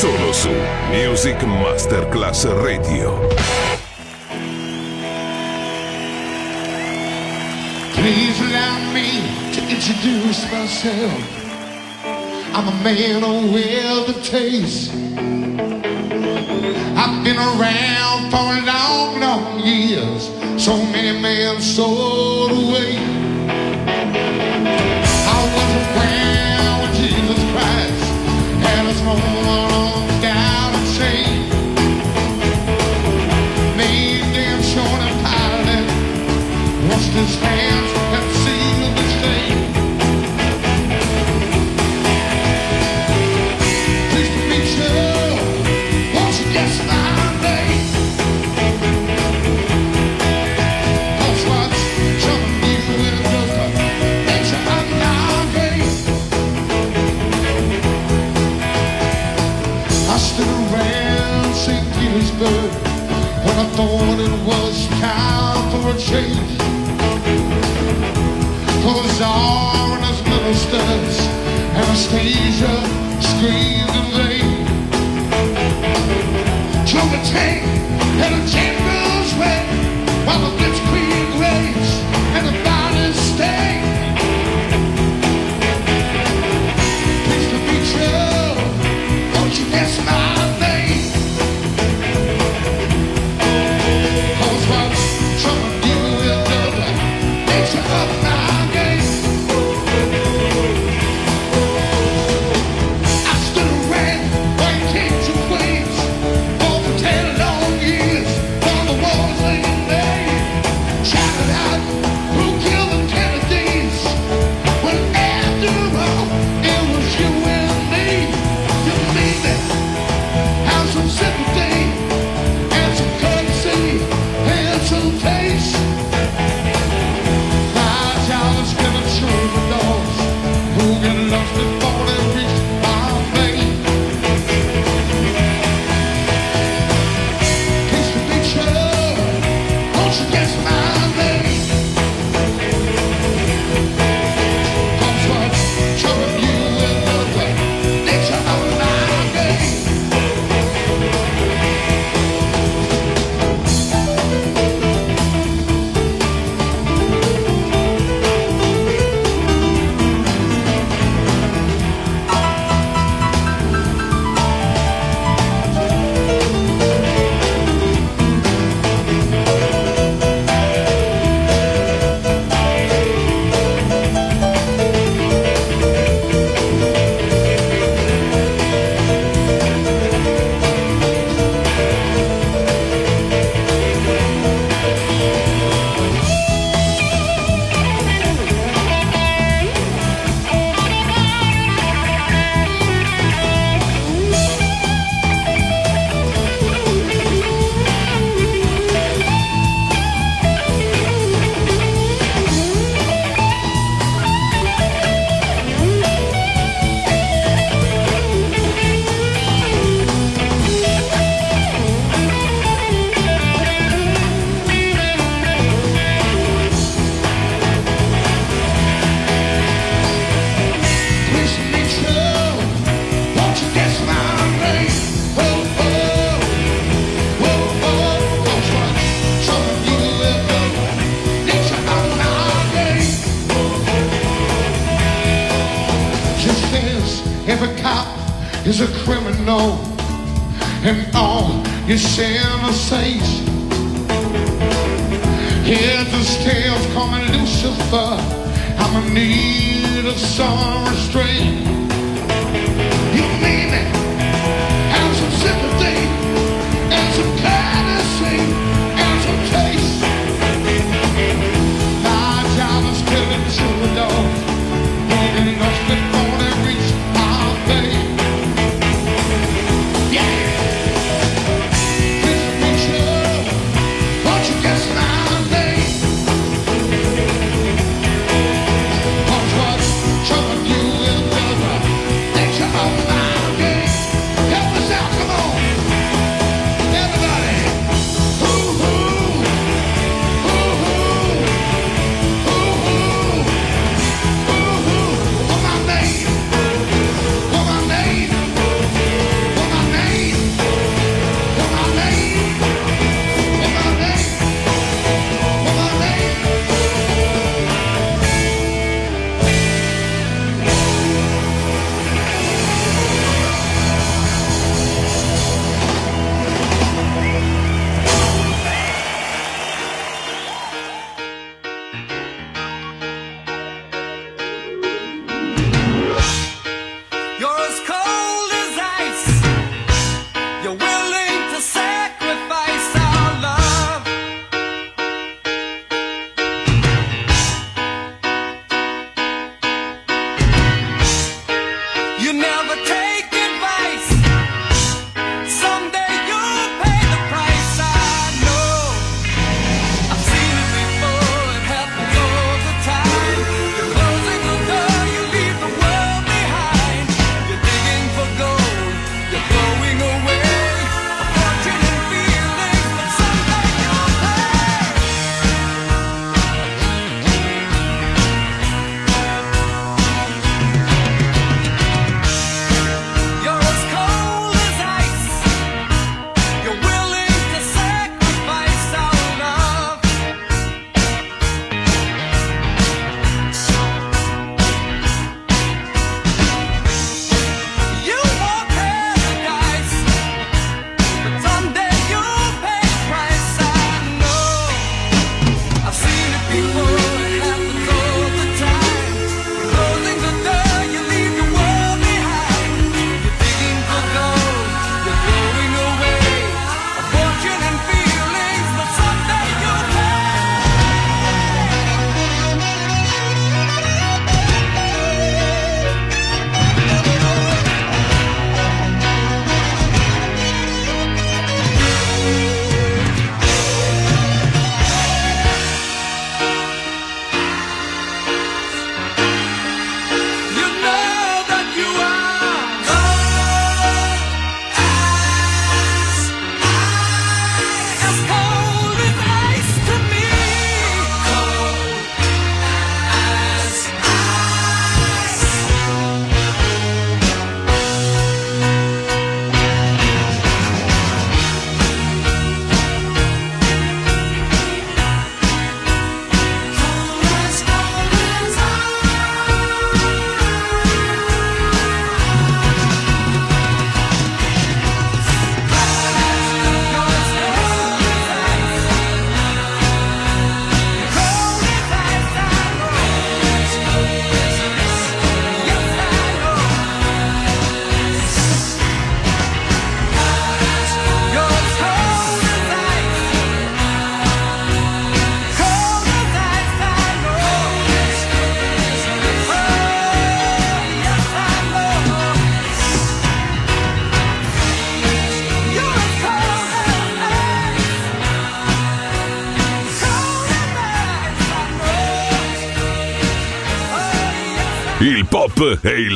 Solo su Music Masterclass Radio. Please allow me to introduce myself. I'm a man of and taste. I've been around for long, long years. So many men sold away. I was around Jesus Christ had his home St. Petersburg when I thought it was time for a change. For the Tsar and his ministers, Anastasia screamed in vain. Drove a tank and a general's way while the blitzkrieg raged and the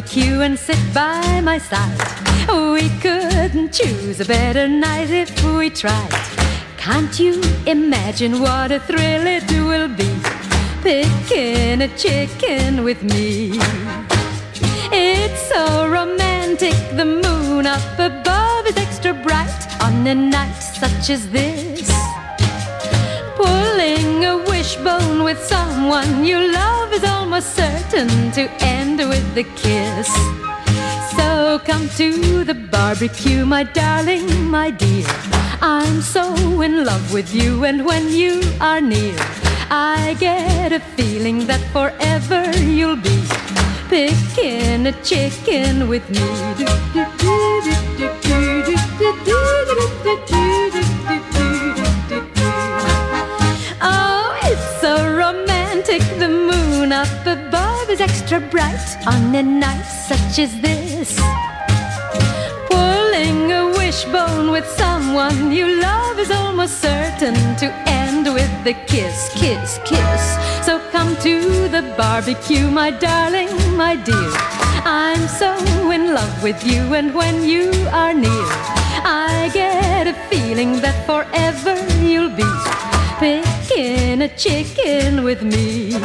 the queue and sit by my side. We couldn't choose a better night if we tried. Can't you imagine what a thrill it will be? Picking a chicken with me. It's so romantic, the moon up above is extra bright on a night such as this. Pulling a wishbone with someone you love is almost certain to end with a kiss. So come to the barbecue, my darling, my dear. I'm so in love with you, and when you are near, I get a feeling that forever you'll be picking a chicken with me. Oh, it's so romantic, the moon up above is extra bright on a night such as this. Pulling a wishbone with someone you love is almost certain to end with a kiss, kiss, kiss. So come to the barbecue, my darling, my dear. I'm so in love with you, and when you are near, I get a feeling that forever you'll be picking a chicken with me.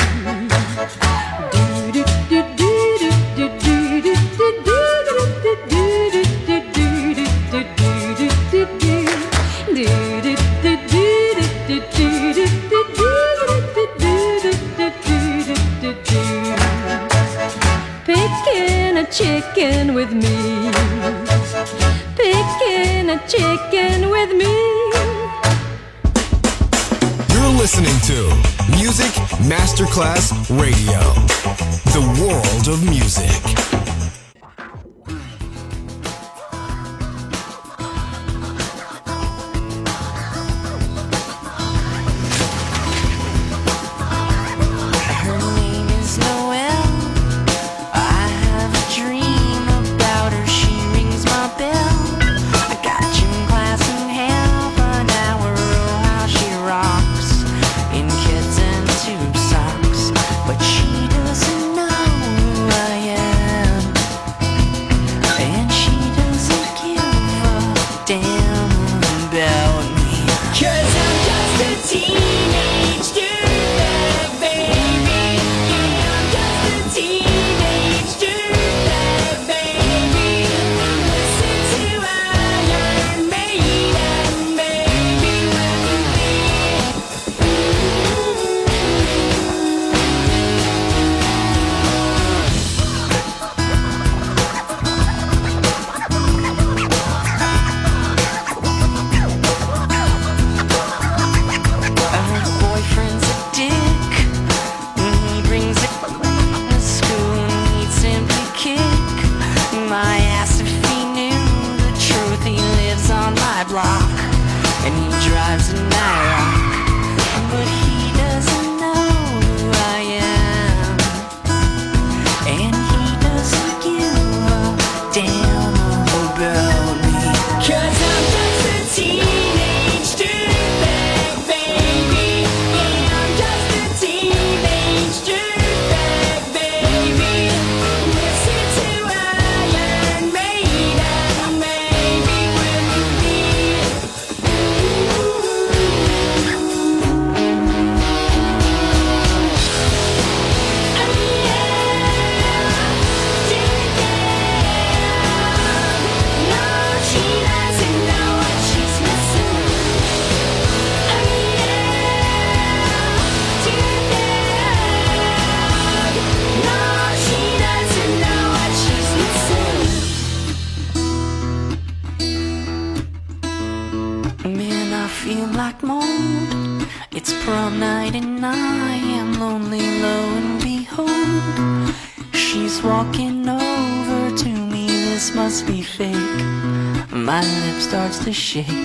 shake.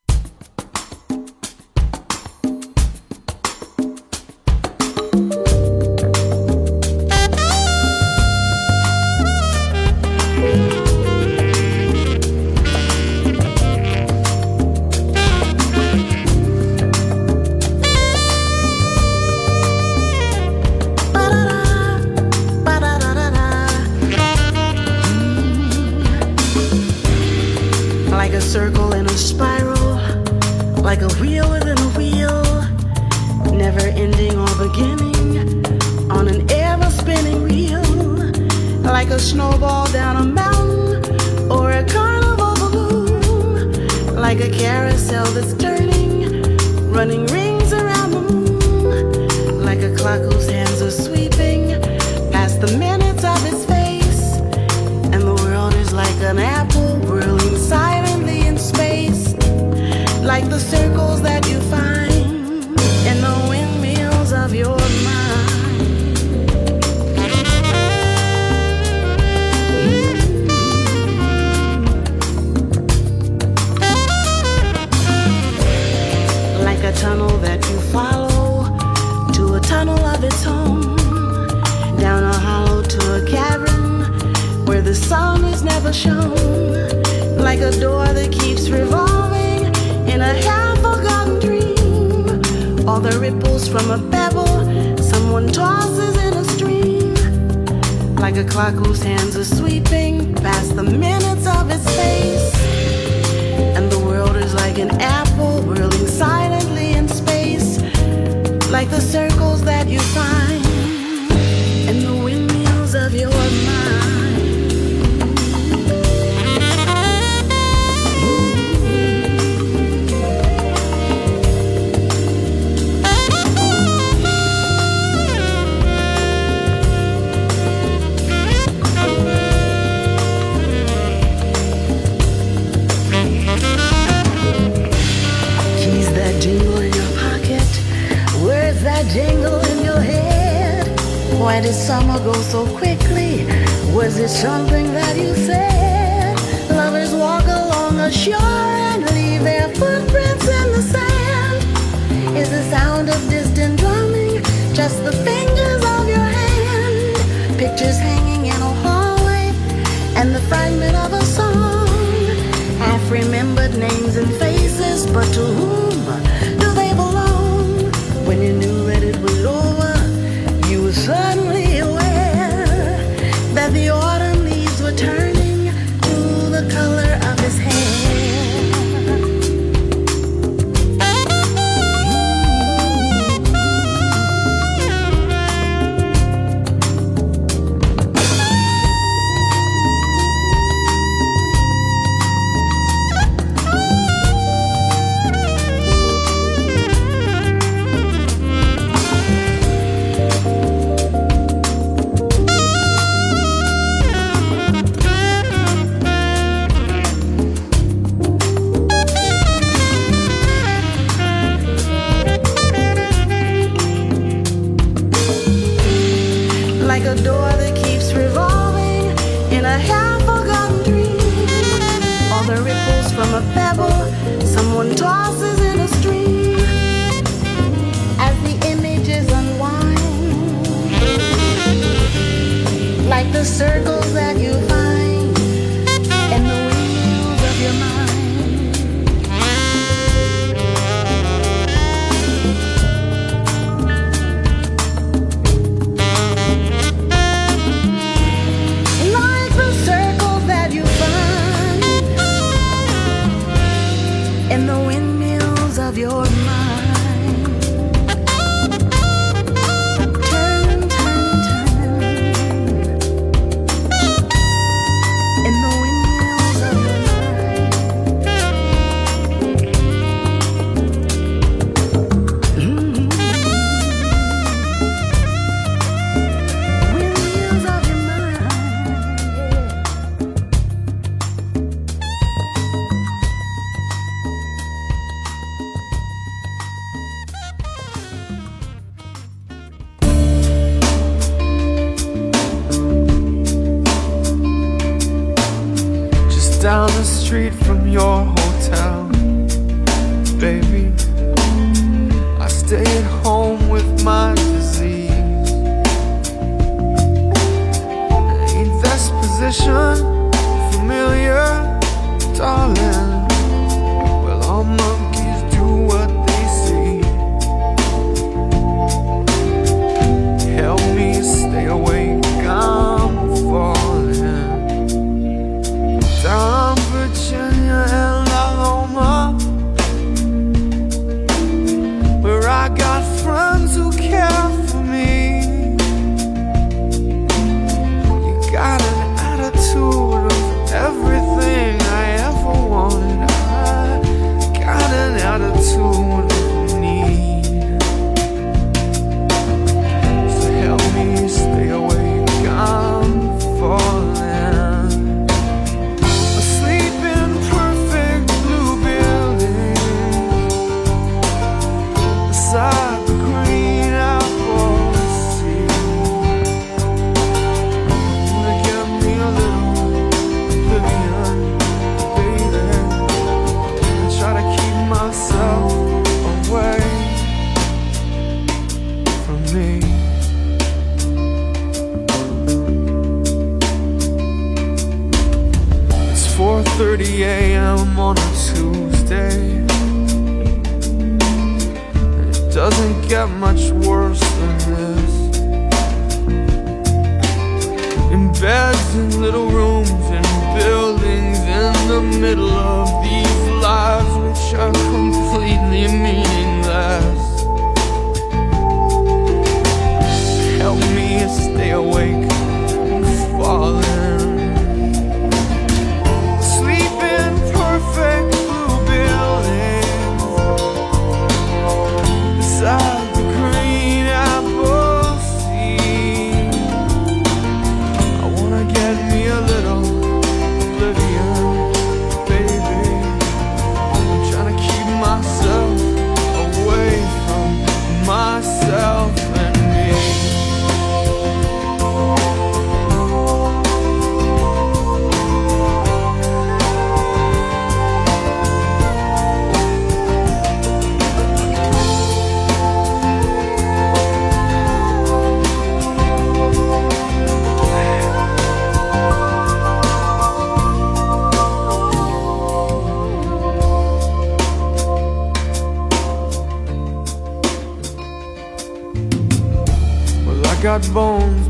got bones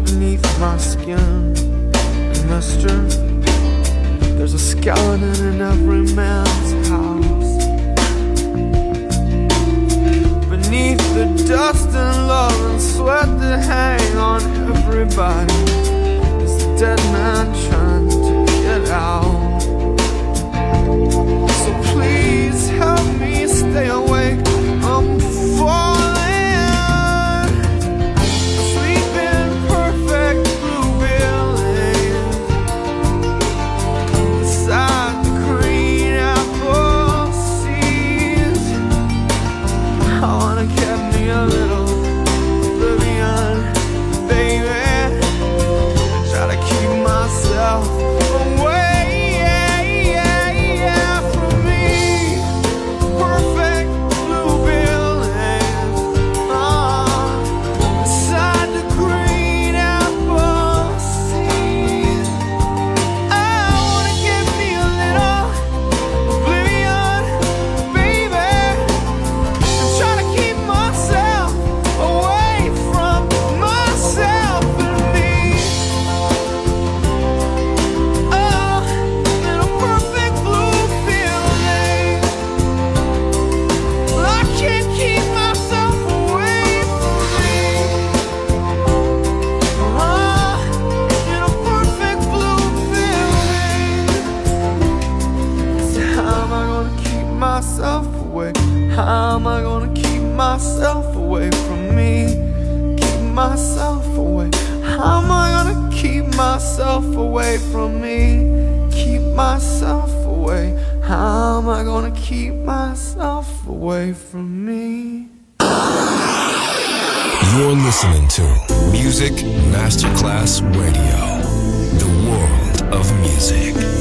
myself away from me. Keep myself away. How am I gonna keep myself away from me? Keep myself away. How am I gonna keep myself away from me? You're listening to Music Masterclass Radio, the world of music.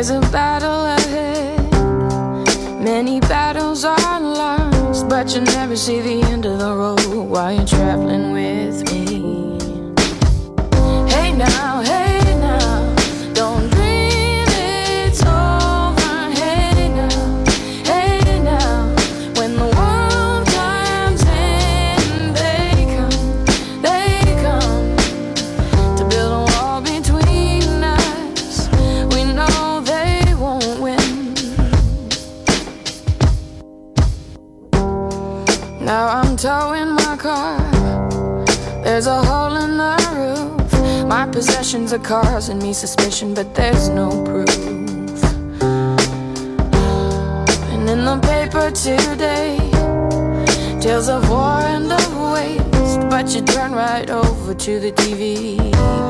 There's a battle ahead. Many battles are lost, but you never see the end of the road while you're traveling with Questions are causing me suspicion, but there's no proof. And in the paper today, tales of war and of waste, but you turn right over to the TV.